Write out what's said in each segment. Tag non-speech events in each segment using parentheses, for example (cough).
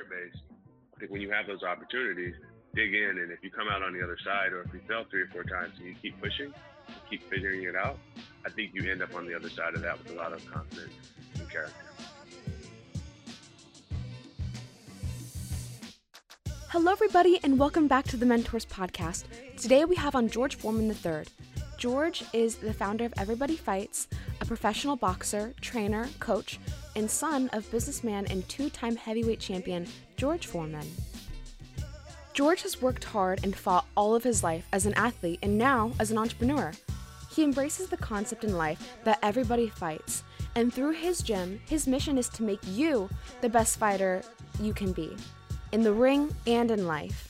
fear based, I think when you have those opportunities, dig in, and if you come out on the other side, or if you fail three or four times and you keep pushing, keep figuring it out, I think you end up on the other side of that with a lot of confidence and character. Hello, everybody, and welcome back to the Mentors Podcast. Today we have on George Foreman III. George is the founder of Everybody Fights, a professional boxer, trainer, coach, and son of businessman and two time heavyweight champion George Foreman. George has worked hard and fought all of his life as an athlete and now as an entrepreneur. He embraces the concept in life that everybody fights, and through his gym, his mission is to make you the best fighter you can be in the ring and in life.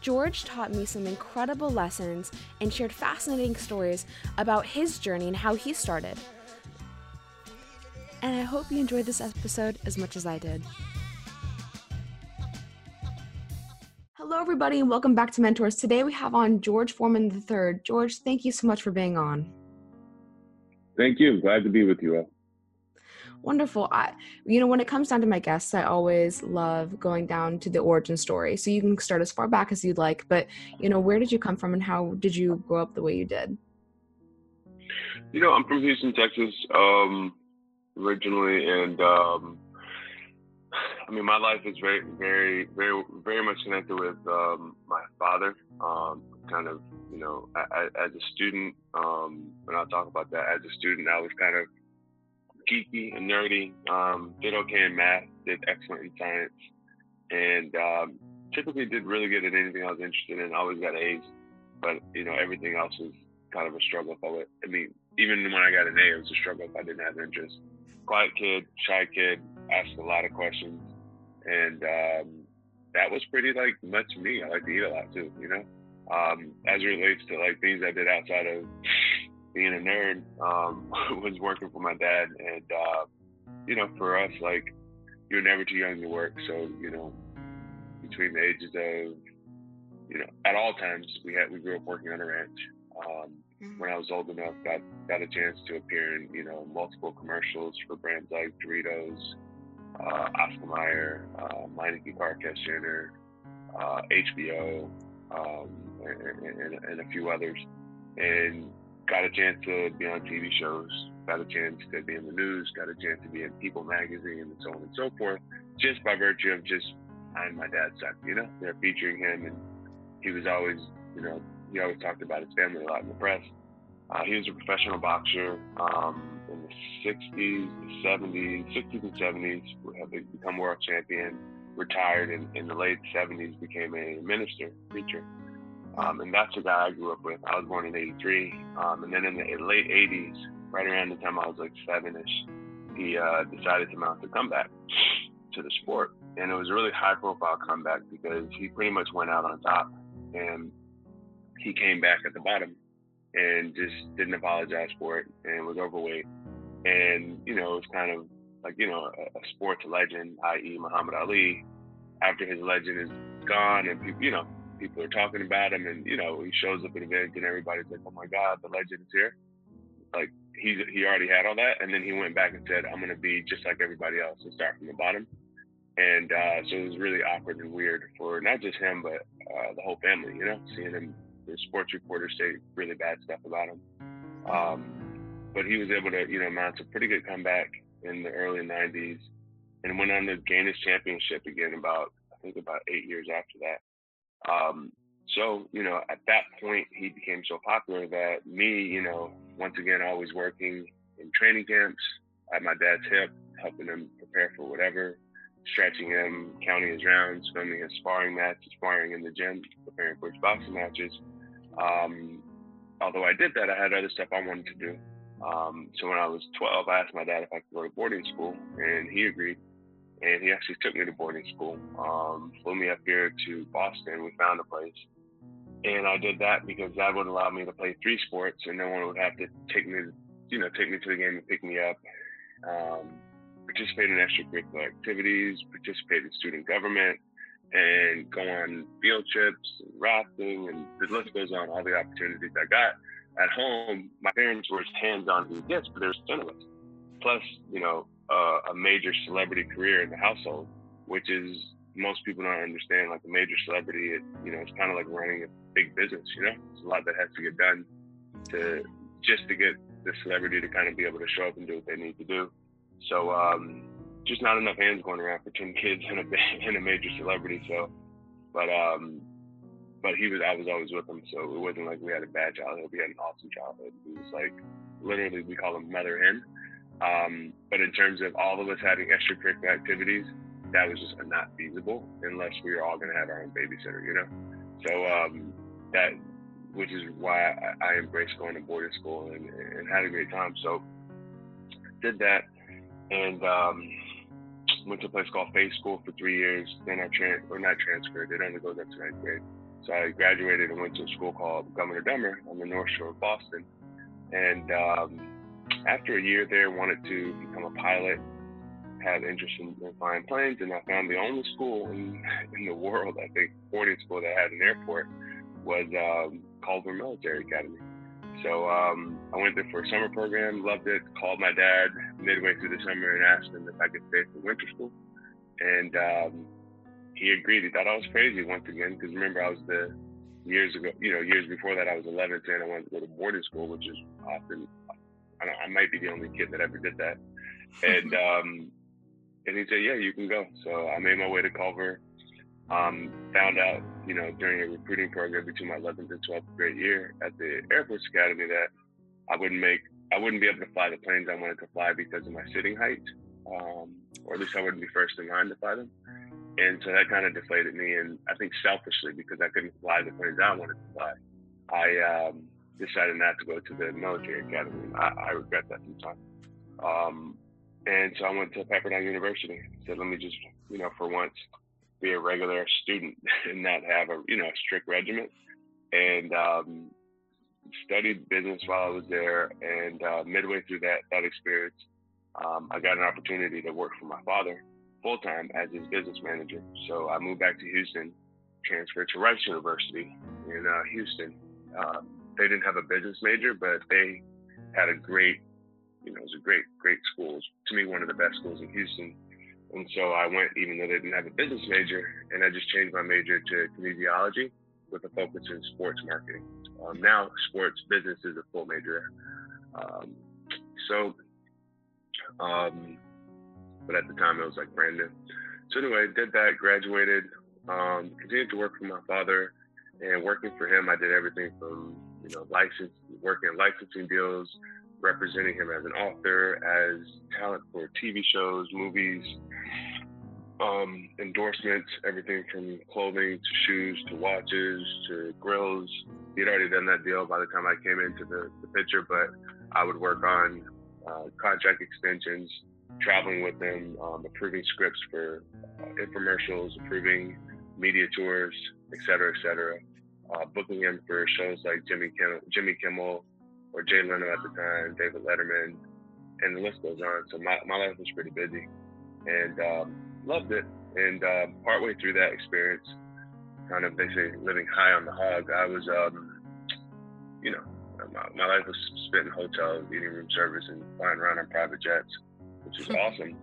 George taught me some incredible lessons and shared fascinating stories about his journey and how he started. And I hope you enjoyed this episode as much as I did. Hello, everybody, and welcome back to Mentors. Today we have on George Foreman III. George, thank you so much for being on. Thank you. Glad to be with you all. Wonderful. I, you know, when it comes down to my guests, I always love going down to the origin story. So you can start as far back as you'd like, but you know, where did you come from and how did you grow up the way you did? You know, I'm from Houston, Texas, um, originally, and um, I mean, my life is very, very, very, very much connected with um, my father. Um, kind of, you know, as a student, um, when I talk about that, as a student, I was kind of geeky and nerdy. Um, did okay in math, did excellent in science, and um, typically did really good at anything I was interested in. I always got A's, but you know everything else was kind of a struggle. If I would, I mean, even when I got an A, it was a struggle if I didn't have interest. Quiet kid, shy kid, asked a lot of questions, and um, that was pretty like much me. I like to eat a lot too, you know. Um, as it relates to like things I did outside of being a nerd um, (laughs) was working for my dad, and uh, you know, for us, like you're never too young to work. So you know, between the ages of you know, at all times we had we grew up working on a ranch. Um. When I was old enough, got got a chance to appear in you know multiple commercials for brands like Doritos, uh, Oscar Mayer, uh, Meineke Car Center, uh, HBO, um, and, and, and, a few others. And got a chance to be on TV shows, got a chance to be in the news, got a chance to be in People magazine and so on and so forth, just by virtue of just I'm my dad's son, you know? They're featuring him and he was always, you know, he always talked about his family a lot in the press. Uh, he was a professional boxer um, in the 60s, the 70s, 60s and 70s, had become world champion, retired in, in the late 70s, became a minister, preacher. Um, and that's the guy I grew up with. I was born in 83. Um, and then in the late 80s, right around the time I was like seven ish, he uh, decided to mount a comeback to the sport. And it was a really high profile comeback because he pretty much went out on top and he came back at the bottom and just didn't apologize for it and was overweight. And, you know, it was kind of like, you know, a, a sports legend, i.e., Muhammad Ali. After his legend is gone and people, you know, people are talking about him, and you know he shows up at events, and everybody's like, "Oh my God, the legend is here!" Like he's he already had all that, and then he went back and said, "I'm gonna be just like everybody else and start from the bottom." And uh, so it was really awkward and weird for not just him, but uh, the whole family. You know, seeing him, the sports reporters say really bad stuff about him. Um, but he was able to, you know, mount a pretty good comeback in the early '90s, and went on to gain his championship again about I think about eight years after that. Um, so, you know, at that point, he became so popular that me, you know, once again, always working in training camps at my dad's hip, helping him prepare for whatever, stretching him, counting his rounds, filming his sparring matches, sparring in the gym, preparing for his boxing matches. Um, although I did that, I had other stuff I wanted to do. Um, so when I was 12, I asked my dad if I could go to boarding school, and he agreed and he actually took me to boarding school. Um, flew me up here to Boston. We found a place, and I did that because that would allow me to play three sports, and no one would have to take me, you know, take me to the game and pick me up. Um, participate in extracurricular activities, participate in student government, and go on field trips and rafting, and the list goes on. All the opportunities I got at home, my parents were as hands-on as it gets, but there's ton of us. Plus, you know, uh, a major celebrity career in the household, which is most people don't understand. Like a major celebrity, it, you know, it's kind of like running a big business. You know, there's a lot that has to get done to just to get the celebrity to kind of be able to show up and do what they need to do. So um, just not enough hands going around for ten kids and a (laughs) and a major celebrity. So, but um, but he was I was always with him, so it wasn't like we had a bad childhood. We had an awesome childhood. It was like literally we call him mother hen. Um, but in terms of all of us having extracurricular activities, that was just not feasible unless we were all going to have our own babysitter, you know. So um, that, which is why I, I embraced going to boarding school and, and had a great time. So did that and um, went to a place called Fay School for three years. Then I trans or not transferred. It only goes up to ninth grade. So I graduated and went to a school called Governor Dummer on the North Shore of Boston. And um, after a year there, wanted to become a pilot. Had interest in, in flying planes, and I found the only school in, (laughs) in the world, I think, boarding school that had an airport was um, Culver Military Academy. So um, I went there for a summer program, loved it. Called my dad midway through the summer and asked him if I could stay for winter school, and um, he agreed. He thought I was crazy once again because remember I was the years ago, you know, years before that I was 11 saying I wanted to go to boarding school, which is often I, I might be the only kid that ever did that, (laughs) and um, and he said, yeah, you can go. So I made my way to Culver. Um, found out, you know, during a recruiting program between my 11th and 12th grade year at the Air Force Academy that I wouldn't make, I wouldn't be able to fly the planes I wanted to fly because of my sitting height, um, or at least I wouldn't be first in line to fly them. And so that kind of deflated me. And I think selfishly, because I couldn't fly the planes I wanted to fly, I um, decided not to go to the military academy. I, I regret that sometimes. Um, and so I went to Pepperdine University. Said, let me just, you know, for once, be a regular student (laughs) and not have a, you know, strict regiment. And um, studied business while I was there. And uh, midway through that that experience, um, I got an opportunity to work for my father full time as his business manager. So I moved back to Houston, transferred to Rice University in uh, Houston. Um, they didn't have a business major, but they had a great, you know, it was a great, great school. To me, one of the best schools in Houston. And so I went, even though they didn't have a business major, and I just changed my major to kinesiology with a focus in sports marketing. Um, now, sports business is a full major. Um, so, um, but at the time it was like brand new. So anyway, did that, graduated, um, continued to work for my father, and working for him, I did everything from you know, license, working licensing deals, representing him as an author, as talent for TV shows, movies, um, endorsements, everything from clothing to shoes to watches to grills. He had already done that deal by the time I came into the, the picture, but I would work on uh, contract extensions, traveling with him, um, approving scripts for uh, infomercials, approving media tours, et cetera, et cetera uh, booking him for shows like Jimmy Kimmel, Jimmy Kimmel or Jay Leno at the time, David Letterman, and the list goes on. So my, my life was pretty busy and um, loved it. And uh, partway through that experience, kind of they say living high on the hog, I was, um, you know, my, my, life was spent in hotels, eating room service, and flying around on private jets, which is (laughs) awesome.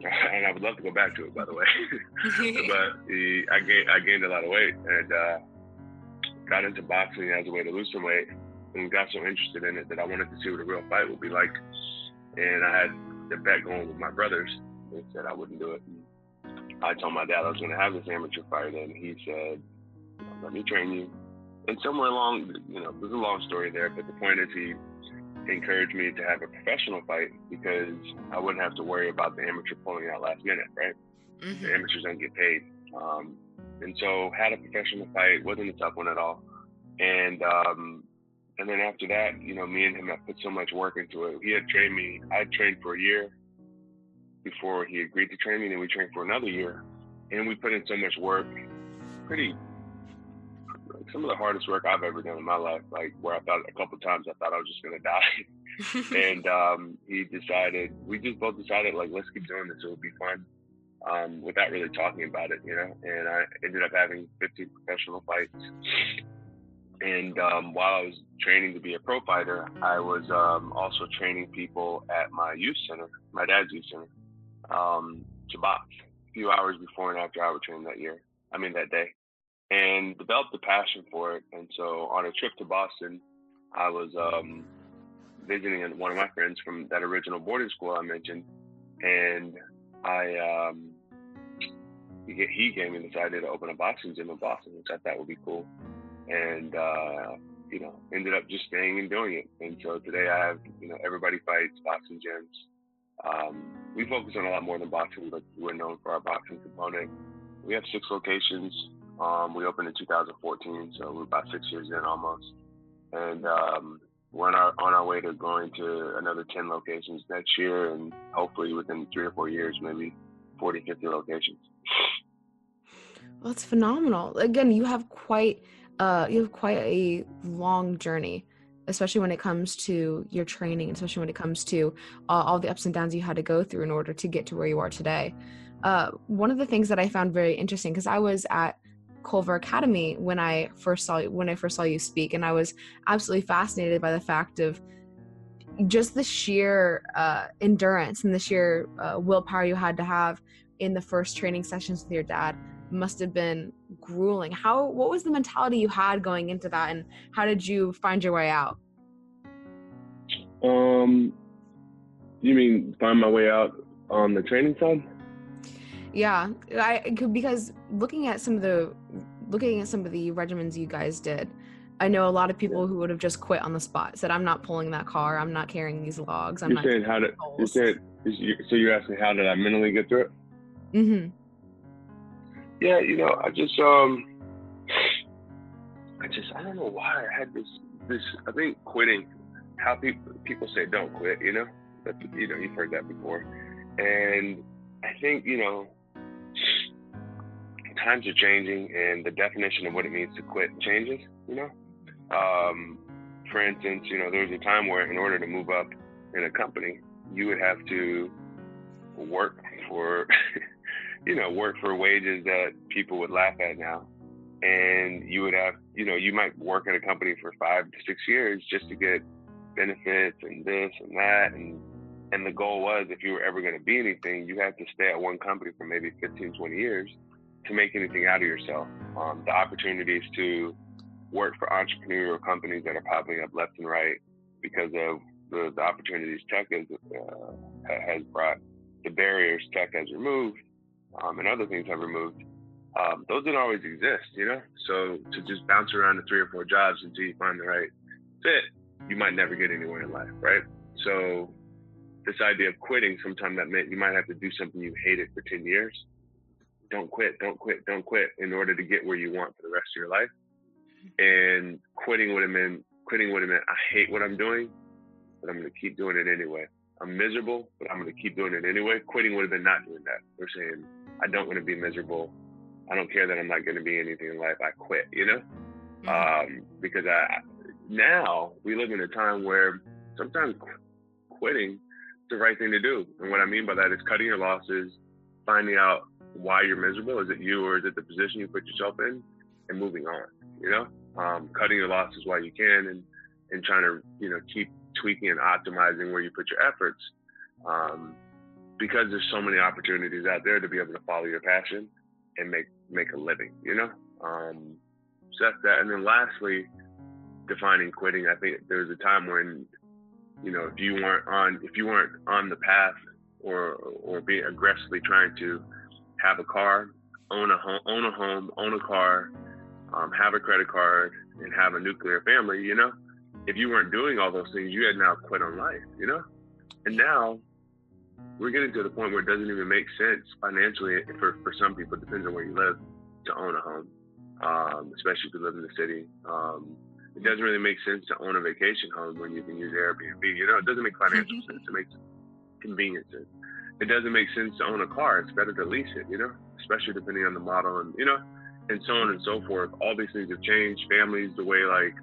(laughs) and I would love to go back to it, by the way. (laughs) but the, I gained I gained a lot of weight, and uh, got into boxing as a way to lose some weight and got so interested in it that I wanted to see what a real fight would be like. And I had the bet going with my brothers and said I wouldn't do it. I told my dad I was going to have this amateur fight, and he said, "Let me train you." And somewhere along, you know, there's a long story there, but the point is he encouraged me to have a professional fight because I wouldn't have to worry about the amateur pulling out last minute, right? Mm-hmm. The amateurs don't get paid. Um, and so had a professional fight, wasn't a tough one at all. And um, and then after that, you know, me and him have put so much work into it. He had trained me. I had trained for a year before he agreed to train me. Then we trained for another year, and we put in so much work. Pretty, like some of the hardest work I've ever done in my life. Like where I thought a couple times I thought I was just gonna die. (laughs) and um, he decided, we just both decided like let's keep doing this. It would be fun um, without really talking about it, you know. And I ended up having 15 professional fights. And um, while I was training to be a pro fighter, I was um, also training people at my youth center, my dad's youth center, um, to box. A few hours before and after our training that year. I mean that day, and developed a passion for it. And so on a trip to Boston, I was um, visiting one of my friends from that original boarding school I mentioned, and I um, he, he gave me this idea to open a boxing gym in Boston, which I thought would be cool, and uh, you know ended up just staying and doing it. And so today I have you know everybody fights boxing gyms. Um, we focus on a lot more than boxing, but we're known for our boxing component. We have six locations. Um, we opened in 2014, so we're about six years in almost, and um, we're on our on our way to going to another 10 locations next year, and hopefully within three or four years, maybe 40, 50 locations. Well, that's phenomenal. Again, you have quite uh, you have quite a long journey, especially when it comes to your training, especially when it comes to uh, all the ups and downs you had to go through in order to get to where you are today. Uh, one of the things that I found very interesting because I was at Culver Academy when I first saw when I first saw you speak, and I was absolutely fascinated by the fact of just the sheer uh, endurance and the sheer uh, willpower you had to have in the first training sessions with your dad must have been grueling. How what was the mentality you had going into that, and how did you find your way out? Um, you mean find my way out on the training side? Yeah, I because looking at some of the looking at some of the regimens you guys did, I know a lot of people who would have just quit on the spot. Said, "I'm not pulling that car. I'm not carrying these logs. I'm you're not." Saying how did you said so? You're asking how did I mentally get through it? Mm-hmm. Yeah, you know, I just um, I just I don't know why I had this this. I think quitting. How people people say don't quit. You know, you know you've heard that before, and I think you know times are changing and the definition of what it means to quit changes, you know? Um, for instance, you know, there was a time where in order to move up in a company, you would have to work for, (laughs) you know, work for wages that people would laugh at now. And you would have, you know, you might work at a company for five to six years just to get benefits and this and that. And, and the goal was if you were ever going to be anything, you had to stay at one company for maybe 15, 20 years to make anything out of yourself. Um, the opportunities to work for entrepreneurial companies that are popping up left and right because of the, the opportunities tech has, uh, has brought, the barriers tech has removed, um, and other things I've removed. Um, those didn't always exist, you know. So to just bounce around to three or four jobs until you find the right fit, you might never get anywhere in life, right? So this idea of quitting, sometimes that meant you might have to do something you hated for ten years don't quit, don't quit, don't quit in order to get where you want for the rest of your life. And quitting would have meant quitting would have meant I hate what I'm doing, but I'm gonna keep doing it anyway. I'm miserable, but I'm gonna keep doing it anyway. Quitting would have been not doing that. We're saying I don't want to be miserable. I don't care that I'm not gonna be anything in life. I quit, you know, mm-hmm. um, because I now we live in a time where sometimes quitting is the right thing to do. And what I mean by that is cutting your losses, finding out why you're miserable. Is it you or is it the position you put yourself in? And moving on, you know, um, cutting your losses while you can and, and trying to, you know, keep tweaking and optimizing where you put your efforts. Um, because there's so many opportunities out there to be able to follow your passion and make, make a living, you know? Um, so that's that. And then lastly, defining quitting. I think there was a time when, you know, if you weren't on, if you weren't on the path or, or being aggressively trying to have a car, own a home, own a home, own a car, um, have a credit card, and have a nuclear family. You know, if you weren't doing all those things, you had now quit on life. You know, and now we're getting to the point where it doesn't even make sense financially for for some people. It depends on where you live to own a home, um, especially if you live in the city. Um, it doesn't really make sense to own a vacation home when you can use Airbnb. You know, it doesn't make financial sense. It makes convenience sense it doesn't make sense to own a car. It's better to lease it, you know, especially depending on the model and, you know, and so on and so forth. All these things have changed. Families, the way like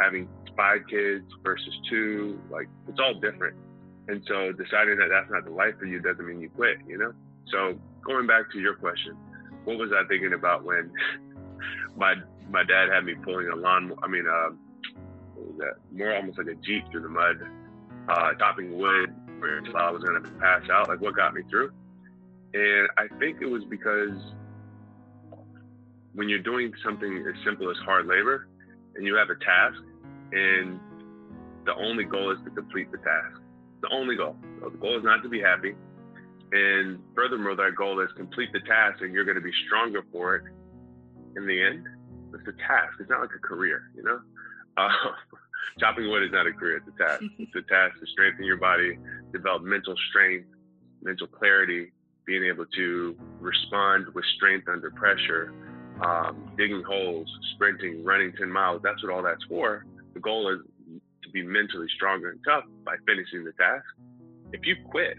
having five kids versus two, like it's all different. And so deciding that that's not the life for you doesn't mean you quit, you know? So going back to your question, what was I thinking about when (laughs) my my dad had me pulling a lawn? I mean, uh, that? More almost like a jeep through the mud, uh, chopping wood, where I was gonna pass out, like what got me through. And I think it was because when you're doing something as simple as hard labor and you have a task and the only goal is to complete the task. The only goal. So the goal is not to be happy. And furthermore, that goal is complete the task and you're going to be stronger for it in the end. It's a task. It's not like a career, you know? (laughs) Uh, chopping wood is not a career, it's a task. (laughs) it's a task to strengthen your body, develop mental strength, mental clarity, being able to respond with strength under pressure, um, digging holes, sprinting, running 10 miles. That's what all that's for. The goal is be mentally stronger and tough by finishing the task. If you quit,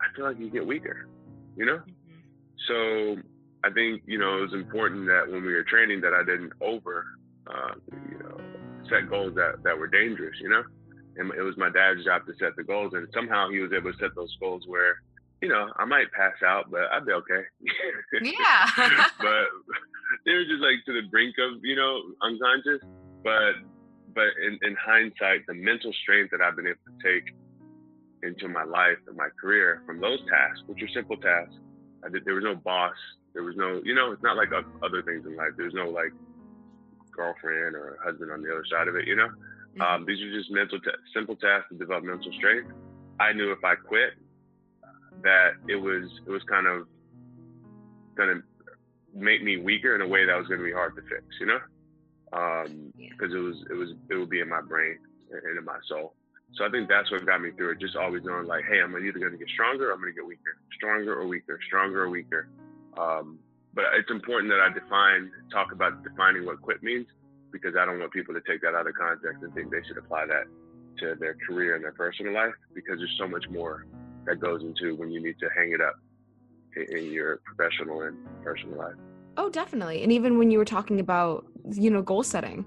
I feel like you get weaker, you know? Mm-hmm. So I think, you know, it was important that when we were training that I didn't over, uh, you know, set goals that, that were dangerous, you know? And it was my dad's job to set the goals. And somehow he was able to set those goals where you know, I might pass out, but I'd be okay. (laughs) Yeah. but (laughs) they were just like to the brink of, you know, unconscious. But but in, in hindsight, the mental strength that I've been able to take into my life and my career from those tasks, which are simple tasks. I did, there was no boss. There was no, you know, it's not like other things in life. There's no like girlfriend or husband on the other side of it, you know? Mm-hmm. Um, these are just mental, ta- simple tasks to develop mental strength. I knew if I quit, that it was it was kind of gonna make me weaker in a way that was gonna be hard to fix, you know, because um, yeah. it was it was it would be in my brain and in my soul. So I think that's what got me through it. Just always knowing like, hey, I'm either gonna get stronger, or I'm gonna get weaker, stronger or weaker, stronger or weaker. Um, but it's important that I define, talk about defining what quit means, because I don't want people to take that out of context and think they should apply that to their career and their personal life, because there's so much more that goes into when you need to hang it up in your professional and personal life. Oh, definitely. And even when you were talking about, you know, goal setting,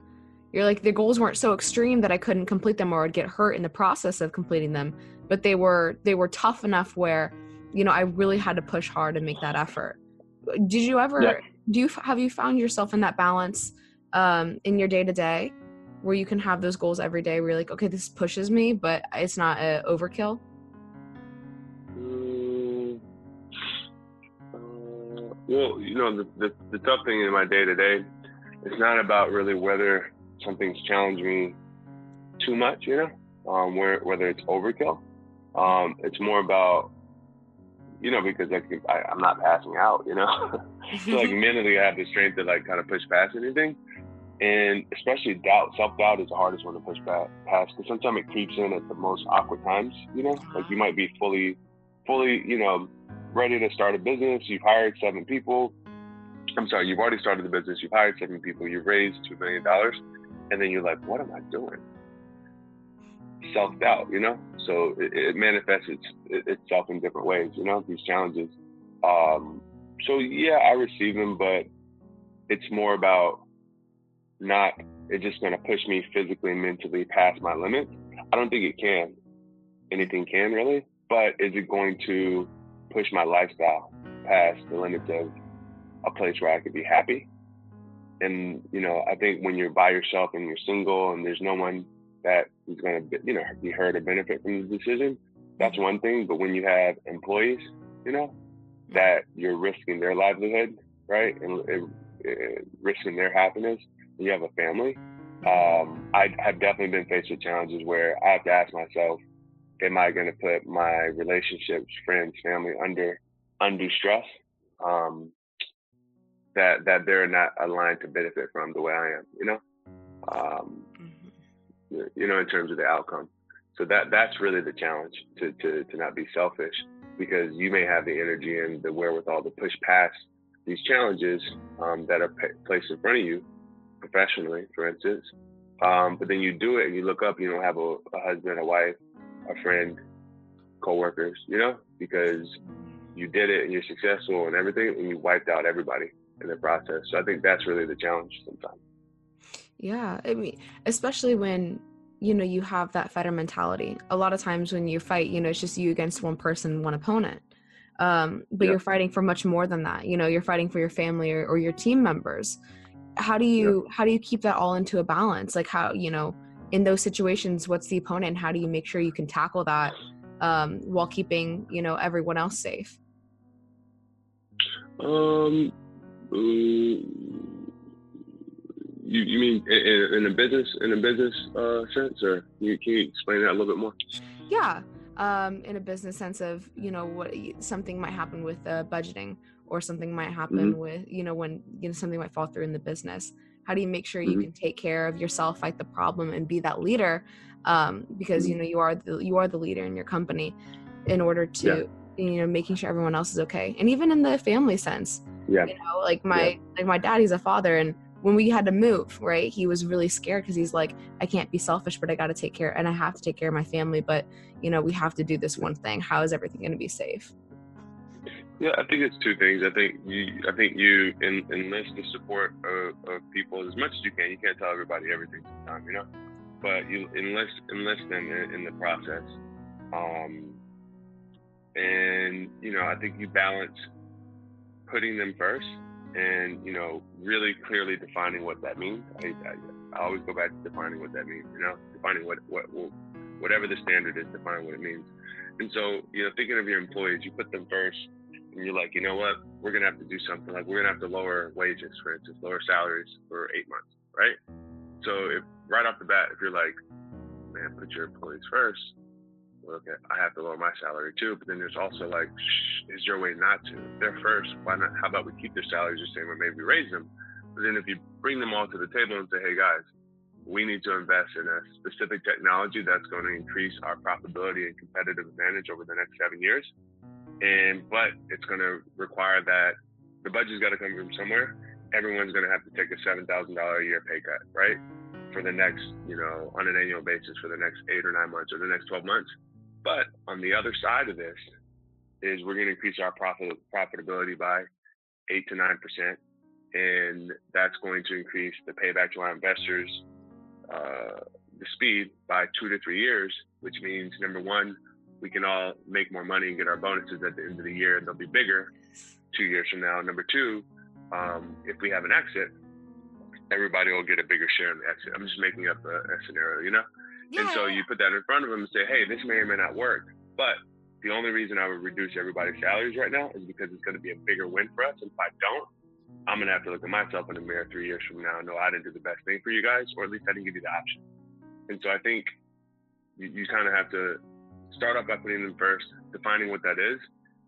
you're like the goals weren't so extreme that I couldn't complete them or I'd get hurt in the process of completing them, but they were they were tough enough where, you know, I really had to push hard and make that effort. Did you ever yeah. do you have you found yourself in that balance um in your day to day where you can have those goals every day where you're like, okay, this pushes me, but it's not a overkill? Well, you know, the, the, the tough thing in my day to day, it's not about really whether something's challenged me too much, you know, um, where, whether it's overkill. Um, it's more about, you know, because like I, I'm not passing out, you know. (laughs) so like (laughs) mentally, I have the strength to like kind of push past anything, and especially doubt, self doubt is the hardest one to push back past because sometimes it creeps in at the most awkward times, you know. Like you might be fully, fully, you know, ready to start a business, you've hired seven people. I'm sorry, you've already started the business, you've hired seven people, you've raised $2 million, and then you're like, what am I doing? Self doubt, you know? So it, it manifests its, itself in different ways, you know, these challenges. Um, so yeah, I receive them, but it's more about not, it's just going to push me physically and mentally past my limits. I don't think it can. Anything can really, but is it going to push my lifestyle past the limits of a place where I could be happy. And, you know, I think when you're by yourself and you're single and there's no one that is going to, you know, be heard or benefit from the decision, that's one thing. But when you have employees, you know, that you're risking their livelihood, right? And, risking their happiness, and you have a family. Um, I have definitely been faced with challenges where I have to ask myself, am I going to put my relationships, friends, family under undue stress um, that that they're not aligned to benefit from the way I am, you know, um, mm-hmm. you know, in terms of the outcome. So that that's really the challenge to to to not be selfish because you may have the energy and the wherewithal to push past these challenges um, that are p- placed in front of you professionally, for instance. Um, but then you do it and you look up, you don't have a, a husband, a wife, a friend, coworkers, you know, because you did it and you're successful and everything, and you wiped out everybody in the process. So I think that's really the challenge sometimes. Yeah, I mean, especially when you know you have that fighter mentality. A lot of times when you fight, you know, it's just you against one person, one opponent. Um, but you're fighting for much more than that. You know, you're fighting for your family or, or your team members. How do you how do you keep that all into a balance? Like how you know in those situations what's the opponent how do you make sure you can tackle that um, while keeping you know everyone else safe? Um, mm, you you mean in, in a business in a business uh, sense, or can you, can you explain that a little bit more? Yeah, um, in a business sense of you know what something might happen with uh, budgeting or something might happen mm-hmm. with you know when you know something might fall through in the business how do you make sure you mm-hmm. can take care of yourself fight the problem and be that leader um, because you mm-hmm. know you are the you are the leader in your company in order to yeah. you know making sure everyone else is okay and even in the family sense yeah you know like my yeah. like my dad he's a father and when we had to move right he was really scared because he's like i can't be selfish but i got to take care and i have to take care of my family but you know we have to do this one thing how is everything going to be safe yeah, I think it's two things. I think you, I think you en- enlist the support of, of, people as much as you can. You can't tell everybody everything sometimes, you know, but you enlist enlist them in, in the process. Um, and you know, I think you balance putting them first, and you know, really clearly defining what that means. I, I, I always go back to defining what that means. You know, defining what what whatever the standard is, define what it means. And so, you know, thinking of your employees, you put them first and you're like, you know what, we're gonna have to do something. Like we're gonna have to lower wages, for instance, lower salaries for eight months, right? So if right off the bat, if you're like, man, put your employees first, okay, I have to lower my salary too. But then there's also like, shh, is your way not to? They're first, why not? How about we keep their salaries the same or maybe raise them? But then if you bring them all to the table and say, hey guys, we need to invest in a specific technology that's going to increase our profitability and competitive advantage over the next seven years and but it's going to require that the budget's got to come from somewhere. Everyone's going to have to take a seven thousand dollar a year pay cut, right? For the next, you know, on an annual basis for the next eight or nine months or the next twelve months. But on the other side of this is we're going to increase our profit profitability by eight to nine percent, and that's going to increase the payback to our investors, uh, the speed by two to three years, which means number one, we can all make more money and get our bonuses at the end of the year and they'll be bigger two years from now. Number two, um, if we have an exit, everybody will get a bigger share in the exit. I'm just making up a, a scenario, you know? Yeah. And so you put that in front of them and say, hey, this may or may not work. But the only reason I would reduce everybody's salaries right now is because it's going to be a bigger win for us. And if I don't, I'm going to have to look at myself in the mirror three years from now and know I didn't do the best thing for you guys, or at least I didn't give you the option. And so I think you, you kind of have to start off by putting them first, defining what that is.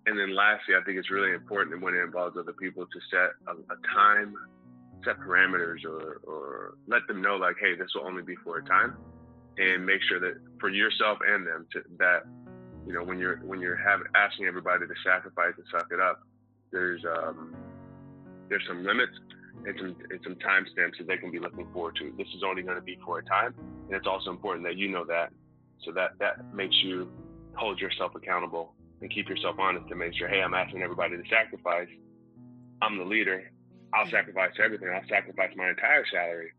And then lastly, I think it's really important when it involves other people to set a, a time, set parameters, or, or let them know like, hey, this will only be for a time, and make sure that for yourself and them to, that you know when you're when you're have, asking everybody to sacrifice and suck it up, there's um, there's some limits and some and some timestamps that they can be looking forward to. This is only going to be for a time, and it's also important that you know that so that that makes you hold yourself accountable and keep yourself honest to make sure, hey, I'm asking everybody to sacrifice. I'm the leader. I'll sacrifice everything. I'll sacrifice my entire salary.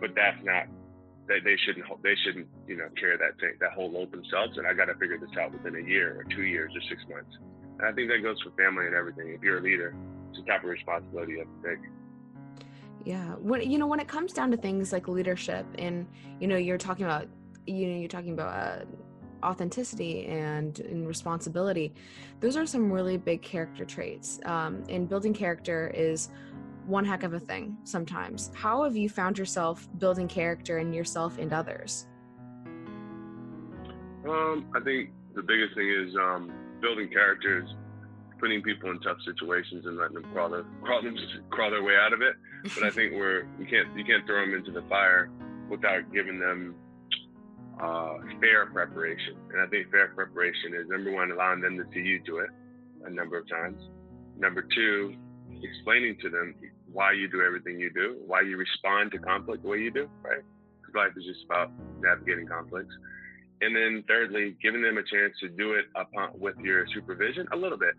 But that's not they, they shouldn't they shouldn't you know carry that thing, that whole load themselves. And I got to figure this out within a year or two years or six months. And I think that goes for family and everything. If you're a leader, it's a type of responsibility you have to take. Yeah, when you know when it comes down to things like leadership, and you know you're talking about you know you're talking about uh, authenticity and, and responsibility those are some really big character traits um, and building character is one heck of a thing sometimes how have you found yourself building character in yourself and others um, i think the biggest thing is um, building characters putting people in tough situations and letting them crawl their, (laughs) crawl, them, crawl their way out of it but i (laughs) think we're you can't you can't throw them into the fire without giving them uh, fair preparation. And I think fair preparation is number one, allowing them to see you do it a number of times. Number two, explaining to them why you do everything you do, why you respond to conflict the way you do, right? Because life is just about navigating conflicts. And then thirdly, giving them a chance to do it upon, with your supervision a little bit.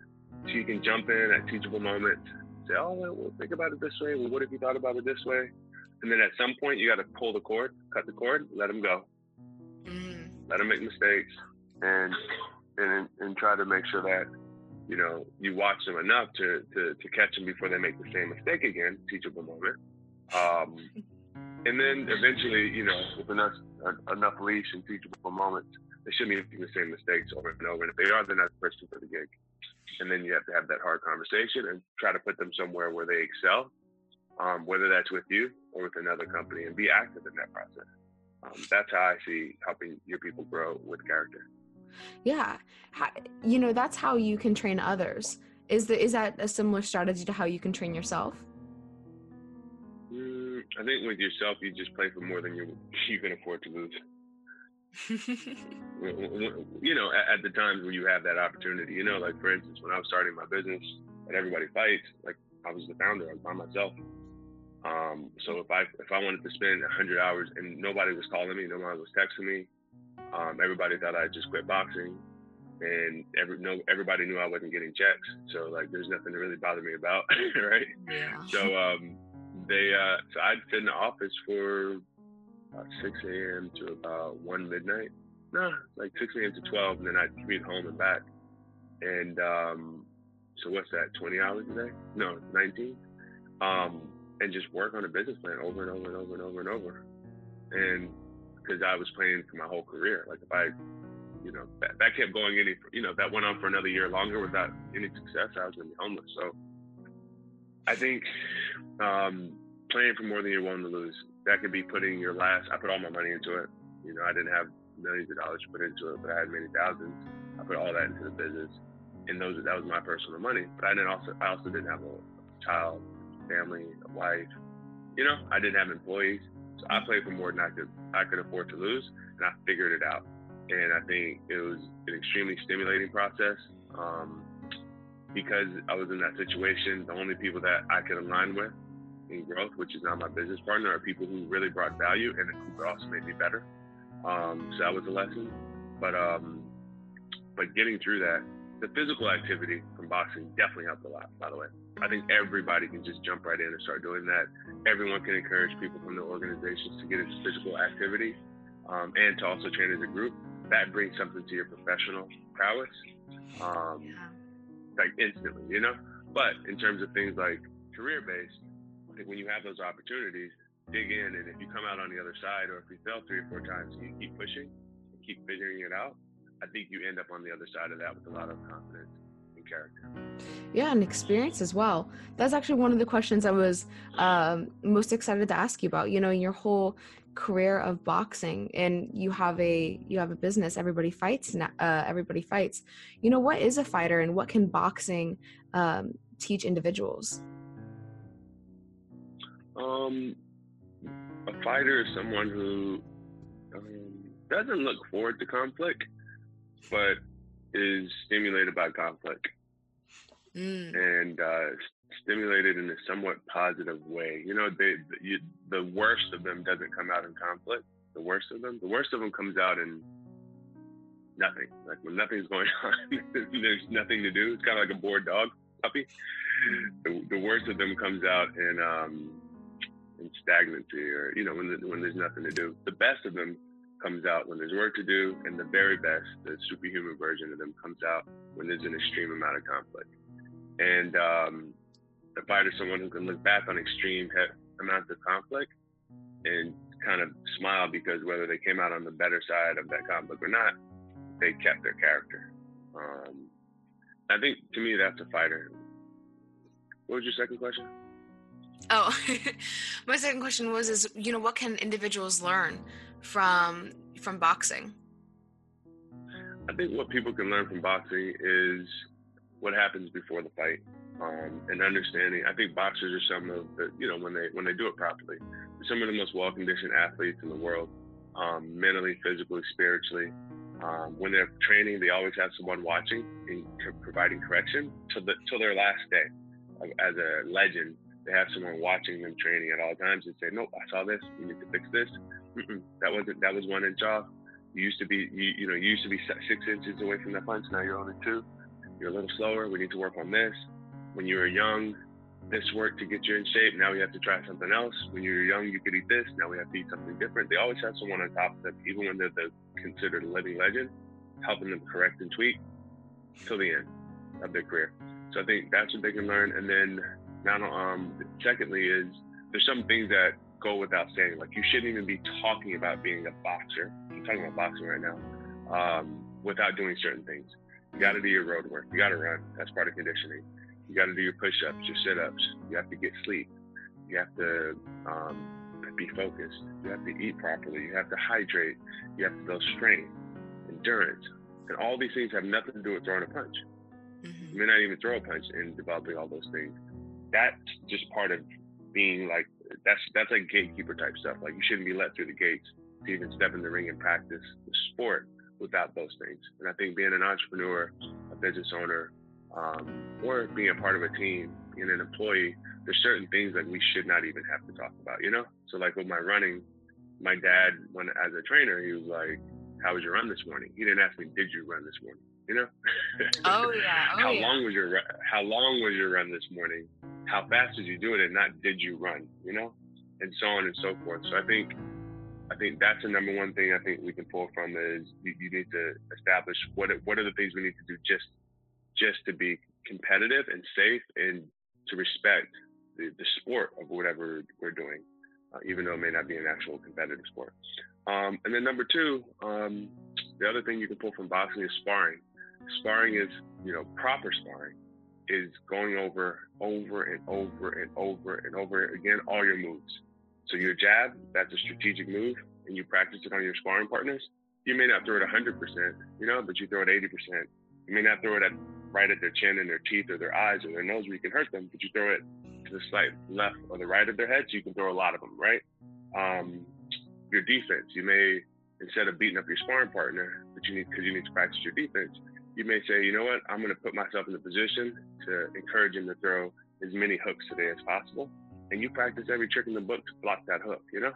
So you can jump in at teachable moments, say, oh, well, well think about it this way. Well, what if you thought about it this way? And then at some point, you got to pull the cord, cut the cord, let them go mm. let them make mistakes, and and and try to make sure that you know you watch them enough to to, to catch them before they make the same mistake again. Teachable moment. Um, and then eventually, you know, with enough enough leash and teachable moments, they shouldn't be making the same mistakes over and over. And if they are, they're not the person for the gig. And then you have to have that hard conversation and try to put them somewhere where they excel, um, whether that's with you or with another company, and be active in that process. Um, that's how I see helping your people grow with character. Yeah, you know that's how you can train others. Is the is that a similar strategy to how you can train yourself? Mm, I think with yourself, you just play for more than you (laughs) you can afford to lose. (laughs) you know, at, at, the times when you have that opportunity, you know, like for instance, when I was starting my business and everybody fights, like I was the founder, I was by myself. Um, so if I if I wanted to spend hundred hours and nobody was calling me, nobody was texting me, um, everybody thought I just quit boxing, and every no everybody knew I wasn't getting checks. So like, there's nothing to really bother me about, (laughs) right? Yeah. So um, they uh, so I'd sit in the office for about 6 a.m. to about 1 midnight. No, like 6 a.m. to 12, and then I'd commute home and back. And um, so what's that, 20 hours a day? No, 19. Um, and just work on a business plan over and over and over and over and over. And because I was playing for my whole career, like if I, you know, that, that kept going any, you know, that went on for another year longer without any success, I was gonna be homeless. So I think um, playing for more than you're willing to lose that could be putting your last. I put all my money into it. You know, I didn't have millions of dollars put into it, but I had many thousands. I put all that into the business, and those that was my personal money. But I didn't also I also didn't have a child, family, a wife. You know, I didn't have employees, so I played for more than I could I could afford to lose, and I figured it out. And I think it was an extremely stimulating process. Um, because I was in that situation, the only people that I could align with in growth, which is now my business partner, are people who really brought value and who also made me better. Um, so that was a lesson. But um, but getting through that, the physical activity from boxing definitely helped a lot. By the way, I think everybody can just jump right in and start doing that. Everyone can encourage people from the organizations to get into physical activity um, and to also train as a group. That brings something to your professional prowess, um, like instantly, you know. But in terms of things like career based, I think when you have those opportunities, dig in, and if you come out on the other side, or if you fail three or four times, you keep pushing, and keep figuring it out. I think you end up on the other side of that with a lot of confidence and character. Yeah, and experience as well. That's actually one of the questions I was um, most excited to ask you about. You know, in your whole career of boxing and you have a you have a business everybody fights uh, everybody fights you know what is a fighter and what can boxing um, teach individuals um, a fighter is someone who um, doesn't look forward to conflict, but is stimulated by conflict mm. and uh, stimulated in a somewhat positive way. You know, they, you, the worst of them doesn't come out in conflict. The worst of them, the worst of them comes out in nothing. Like when nothing's going (laughs) on, there's nothing to do. It's kind of like a bored dog puppy. The, the worst of them comes out in um, and stagnancy or you know when the, when there's nothing to do the best of them comes out when there's work to do and the very best the superhuman version of them comes out when there's an extreme amount of conflict and um, a fighter someone who can look back on extreme he- amounts of conflict and kind of smile because whether they came out on the better side of that conflict or not they kept their character. Um, i think to me that's a fighter. What was your second question? Oh, (laughs) my second question was: is you know what can individuals learn from from boxing? I think what people can learn from boxing is what happens before the fight, um, and understanding. I think boxers are some of the you know when they when they do it properly, some of the most well conditioned athletes in the world, um, mentally, physically, spiritually. Um, when they're training, they always have someone watching and providing correction till the till their last day. As a legend, they have someone watching them training at all times and say, "Nope, I saw this. You need to fix this. Mm-mm, that wasn't that was one inch off. You used to be you you know you used to be six inches away from that punch. Now you're only two. You're a little slower. We need to work on this. When you were young, this worked to get you in shape. Now we have to try something else. When you were young, you could eat this. Now we have to eat something different. They always have someone on top of them, even when they're the, considered a living legend, helping them correct and tweak till the end of their career. So I think that's what they can learn. And then now, um, secondly, is there's some things that go without saying. Like you shouldn't even be talking about being a boxer. I'm talking about boxing right now. um, without doing certain things. You got to do your road work. You got to run. That's part of conditioning. You got to do your push-ups, your sit-ups. You have to get sleep. You have to um, be focused. You have to eat properly. You have to hydrate. You have to build strength, endurance, and all these things have nothing to do with throwing a punch. Mm-hmm. You may not even throw a punch in developing all those things. That's just part of being like that's that's like gatekeeper type stuff. Like you shouldn't be let through the gates to even step in the ring and practice the sport without those things. And I think being an entrepreneur, a business owner, um, or being a part of a team, being an employee, there's certain things that we should not even have to talk about, you know? So like with my running, my dad, when as a trainer, he was like, "How was your run this morning?" He didn't ask me, "Did you run this morning?" You know? (laughs) Oh yeah. (laughs) Oh, how yeah. long was your How long was your run this morning? How fast did you do it? And not did you run? You know? And so on and so forth. So I think I think that's the number one thing I think we can pull from is you, you need to establish what what are the things we need to do just just to be competitive and safe and to respect the, the sport of whatever we're doing, uh, even though it may not be an actual competitive sport. Um, and then number two, um, the other thing you can pull from boxing is sparring. Sparring is, you know, proper sparring is going over, over and over and over and over again all your moves. So your jab, that's a strategic move, and you practice it on your sparring partners. You may not throw it 100%, you know, but you throw it 80%. You may not throw it at, right at their chin and their teeth or their eyes or their nose where you can hurt them, but you throw it to the slight left or the right of their head, so you can throw a lot of them, right? Um, your defense, you may instead of beating up your sparring partner, but you need because you need to practice your defense, you may say, you know what, I'm going to put myself in a position to encourage him to throw as many hooks today as possible and you practice every trick in the book to block that hook, you know?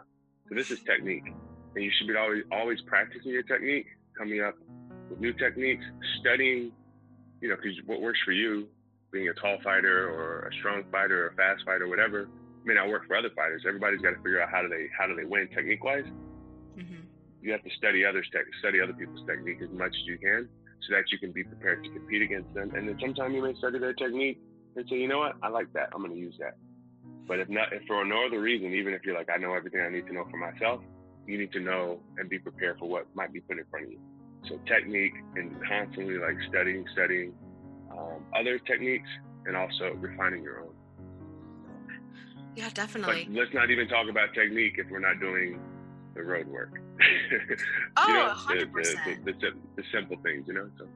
So this is technique. And you should be always always practicing your technique, coming up with new techniques, studying, you know, because what works for you, being a tall fighter or a strong fighter or a fast fighter, whatever, may not work for other fighters. Everybody's got to figure out how do they how do they win technique wise. Mm-hmm. You have to study others tech, study other people's technique as much as you can, so that you can be prepared to compete against them. And then sometimes you may study their technique and say, you know what, I like that. I'm going to use that. But if not, if for no other reason, even if you're like, I know everything I need to know for myself, you need to know and be prepared for what might be put in front of you. So technique and constantly like studying, studying um, other techniques and also refining your own. Yeah, definitely. But let's not even talk about technique if we're not doing the road work. (laughs) oh, you know, 100%. The, the, the, the, simple things, you know? So.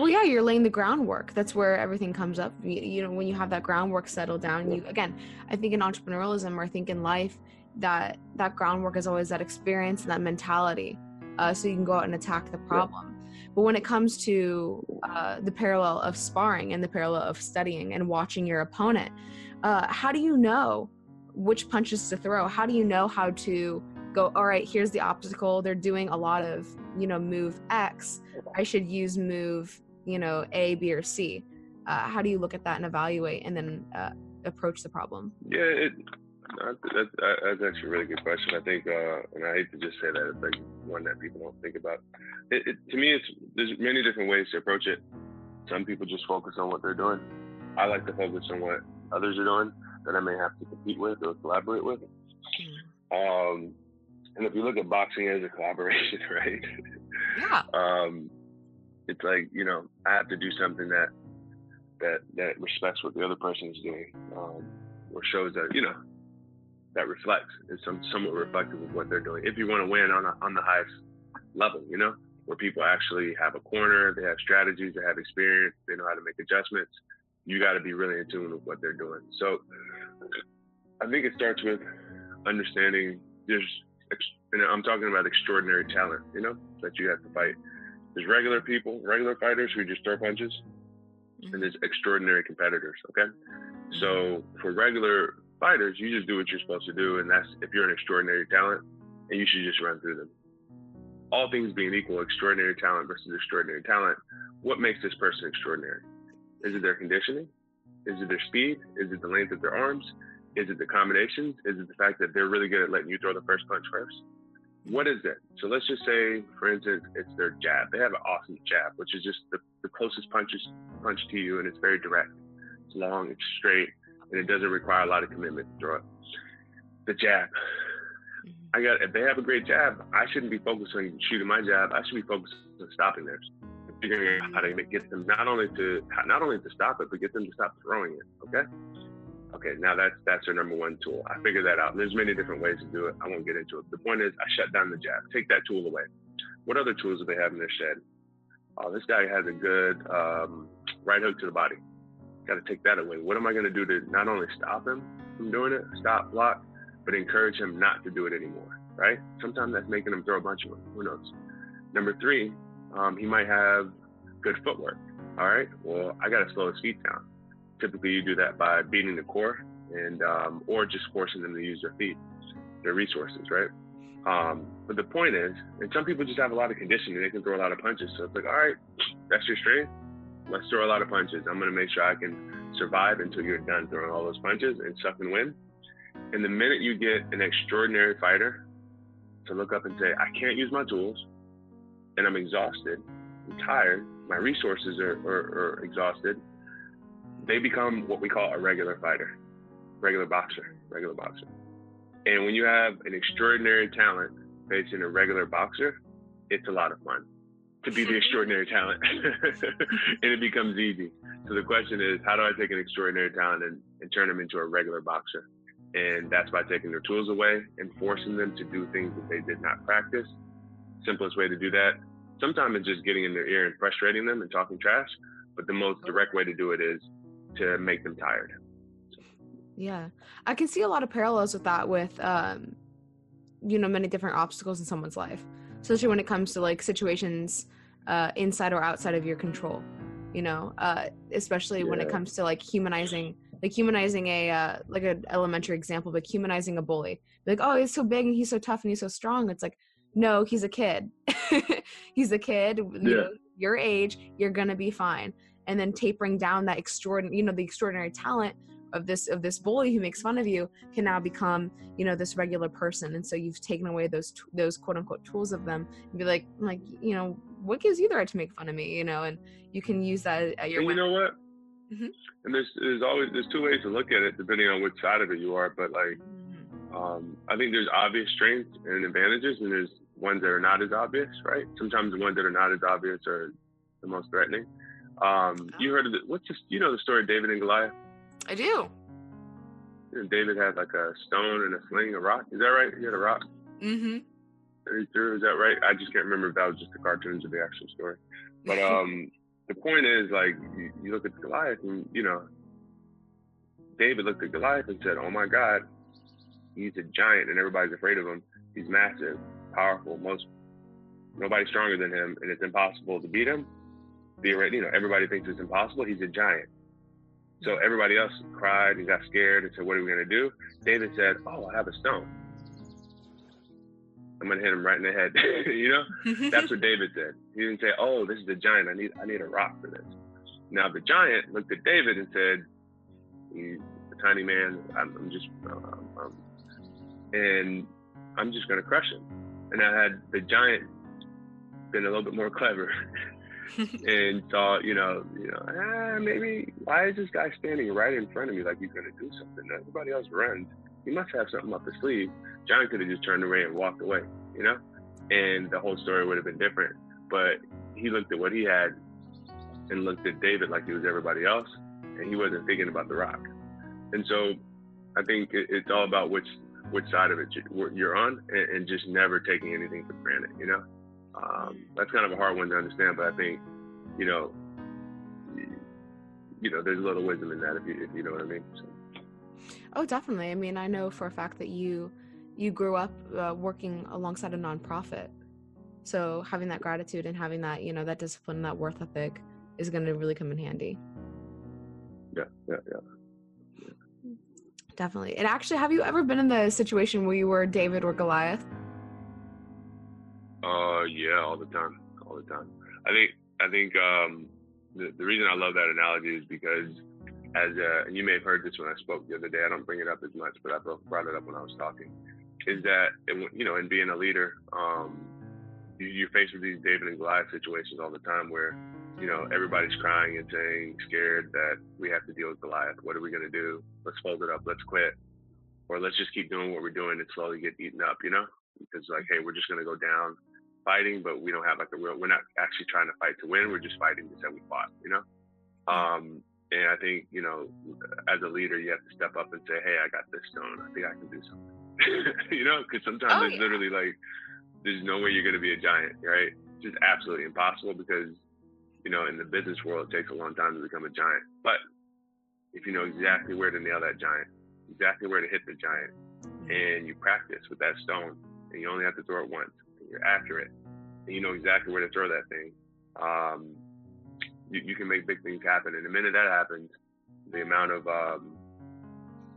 Well, yeah, you're laying the groundwork. That's where everything comes up. You, you, know, when you have that groundwork settled down, you again, I think in entrepreneurialism or I think in life, that that groundwork is always that experience and that mentality, uh, so you can go out and attack the problem. Yeah. But when it comes to uh, the parallel of sparring and the parallel of studying and watching your opponent, uh, how do you know which punches to throw? How do you know how to go? All right, here's the obstacle. They're doing a lot of you know move X I should use move, you know, A, B, or C? Uh, how do you look at that and evaluate and then uh, approach the problem? Yeah, it, that's, that's actually a really good question. I think, uh, and I hate to just say that, it's like one that people don't think about. It, it, to me, it's there's many different ways to approach it. Some people just focus on what they're doing. I like to focus on what others are doing that I may have to compete with or collaborate with. Mm. Um, and if you look at boxing as a collaboration, (laughs) right? Yeah. Um, it's like you know I have to do something that that that respects what the other person is doing, um, or shows that you know that reflects is some somewhat reflective of what they're doing. If you want to win on a, on the highest level, you know, where people actually have a corner, they have strategies, they have experience, they know how to make adjustments. You got to be really in tune with what they're doing. So I think it starts with understanding there's and I'm talking about extraordinary talent, you know, that you have to fight. There's regular people, regular fighters who just throw punches, mm-hmm. and there's extraordinary competitors. Okay, mm-hmm. so for regular fighters, you just do what you're supposed to do, and that's if you're an extraordinary talent, and you should just run through them. All things being equal, extraordinary talent versus extraordinary talent, what makes this person extraordinary? Is it their conditioning? Is it their speed? Is it the length of their arms? Is it the combinations? Is it the fact that they're really good at letting you throw the first punch first? What is it? So let's just say, for instance, it's their jab. They have an awesome jab, which is just the, the closest punches punch to you, and it's very direct. It's long, it's straight, and it doesn't require a lot of commitment to throw it. The jab. Mm-hmm. I got if they have a great jab, I shouldn't be focused on shooting my jab. I should be focused on stopping theirs, figuring out how to get them not only to not only to stop it, but get them to stop throwing it. Okay. Okay, now that's that's our number one tool. I figured that out. There's many different ways to do it. I won't get into it. The point is, I shut down the jab. Take that tool away. What other tools do they have in their shed? Oh, this guy has a good um, right hook to the body. Got to take that away. What am I going to do to not only stop him from doing it, stop, block, but encourage him not to do it anymore, right? Sometimes that's making him throw a bunch of them. Who knows? Number three, um, he might have good footwork. All right. Well, I got to slow his feet down. Typically, you do that by beating the core and um, or just forcing them to use their feet, their resources, right? Um, but the point is, and some people just have a lot of conditioning; they can throw a lot of punches. So it's like, all right, that's your strength. Let's throw a lot of punches. I'm going to make sure I can survive until you're done throwing all those punches and suck and win. And the minute you get an extraordinary fighter to look up and say, I can't use my tools and I'm exhausted, I'm tired, my resources are, are, are exhausted, they become what we call a regular fighter, regular boxer, regular boxer. And when you have an extraordinary talent facing a regular boxer, it's a lot of fun to be the (laughs) extraordinary talent. (laughs) and it becomes easy. So the question is, how do I take an extraordinary talent and, and turn them into a regular boxer? And that's by taking their tools away and forcing them to do things that they did not practice. Simplest way to do that, sometimes it's just getting in their ear and frustrating them and talking trash. But the most direct way to do it is to make them tired. Yeah. I can see a lot of parallels with that with um you know many different obstacles in someone's life. Especially when it comes to like situations uh inside or outside of your control. You know, uh especially yeah. when it comes to like humanizing like humanizing a uh, like an elementary example, but humanizing a bully. Like, oh, he's so big and he's so tough and he's so strong. It's like, no, he's a kid. (laughs) he's a kid. You know, your age, you're gonna be fine. And then tapering down that extraordinary, you know, the extraordinary talent of this of this bully who makes fun of you can now become you know this regular person and so you've taken away those those quote unquote tools of them and be like like you know what gives you the right to make fun of me you know and you can use that at your and you know what Mm-hmm. And there's there's always there's two ways to look at it depending on which side of it you are. But like, mm-hmm. um, I think there's obvious strengths and advantages, and there's ones that are not as obvious, right? Sometimes the ones that are not as obvious are the most threatening. Um, You heard of the, what's this? You know the story of David and Goliath? I do. And David had like a stone and a sling, a rock. Is that right? He had a rock. Mm-hmm. He threw. Is that right? I just can't remember if that was just the cartoons or the actual story. But (laughs) um, the point is, like, you, you look at Goliath, and you know, David looked at Goliath and said, "Oh my God, he's a giant, and everybody's afraid of him. He's massive, powerful. Most nobody's stronger than him, and it's impossible to beat him. Be you know, everybody thinks it's impossible. He's a giant. So everybody else cried and got scared and said, "What are we gonna do?" David said, "Oh, I have a stone." I'm gonna hit him right in the head. (laughs) you know, that's what (laughs) David said. He didn't say, "Oh, this is a giant. I need I need a rock for this." Now the giant looked at David and said, "He's a tiny man. I'm, I'm just, um, um, and I'm just gonna crush him." And I had the giant been a little bit more clever (laughs) and thought, you know, you know, ah, maybe why is this guy standing right in front of me like he's gonna do something? Everybody else runs. He must have something up his sleeve. John could have just turned away and walked away, you know, and the whole story would have been different. But he looked at what he had and looked at David like he was everybody else, and he wasn't thinking about the rock. And so, I think it's all about which which side of it you're on, and, just never taking anything for granted. You know, um, that's kind of a hard one to understand, but I think, you know, you know, there's a little wisdom in that if you if you know what I mean. So. Oh, definitely. I mean, I know for a fact that you you grew up uh, working alongside a nonprofit. So having that gratitude and having that, you know, that discipline, that worth ethic is going to really come in handy. Yeah, yeah, yeah. Definitely. And actually, have you ever been in the situation where you were David or Goliath? Uh, yeah, all the time, all the time. I think, I think, um, the, the reason I love that analogy is because as a, and you may have heard this when I spoke the other day. I don't bring it up as much, but I brought it up when I was talking. Is that you know, in being a leader, um, you, you're faced with these David and Goliath situations all the time where you know everybody's crying and saying scared that we have to deal with Goliath. What are we going to do? Let's fold it up. Let's quit, or let's just keep doing what we're doing and slowly get eaten up. You know, because like, hey, we're just gonna go down fighting, but we don't have like a real. We're not actually trying to fight to win. We're just fighting to say we fought. You know. Um, and I think you know, as a leader, you have to step up and say, hey, I got this stone. I think I can do something. (laughs) you know, because sometimes Oh, it's yeah. literally like, there's no way you're gonna be a giant, right? It's just absolutely impossible because you know, in the business world, it takes a long time to become a giant. But if you know exactly where to nail that giant, exactly where to hit the giant, and you practice with that stone, and you only have to throw it once, you're accurate, and you know exactly where to throw that thing, um, you, you can make big things happen. And the minute that happens, the amount of um,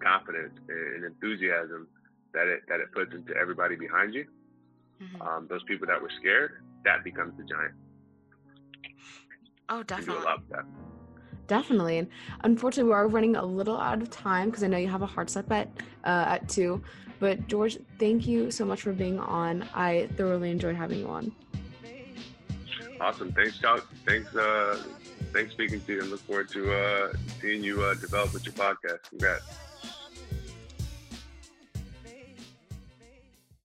confidence and enthusiasm that it that it puts into everybody behind you, Mhm. um, those people that were scared, that becomes the giant. Oh, You do a definitely. Definitely. And unfortunately, we are running a little out of time because I know you have a hard stop at uh, at two. But George, thank you so much for being on. I thoroughly enjoyed having you on. Awesome. Thanks, Chuck. Thanks, uh, thanks speaking to you and look forward to uh, seeing you uh, develop with your podcast. Congrats.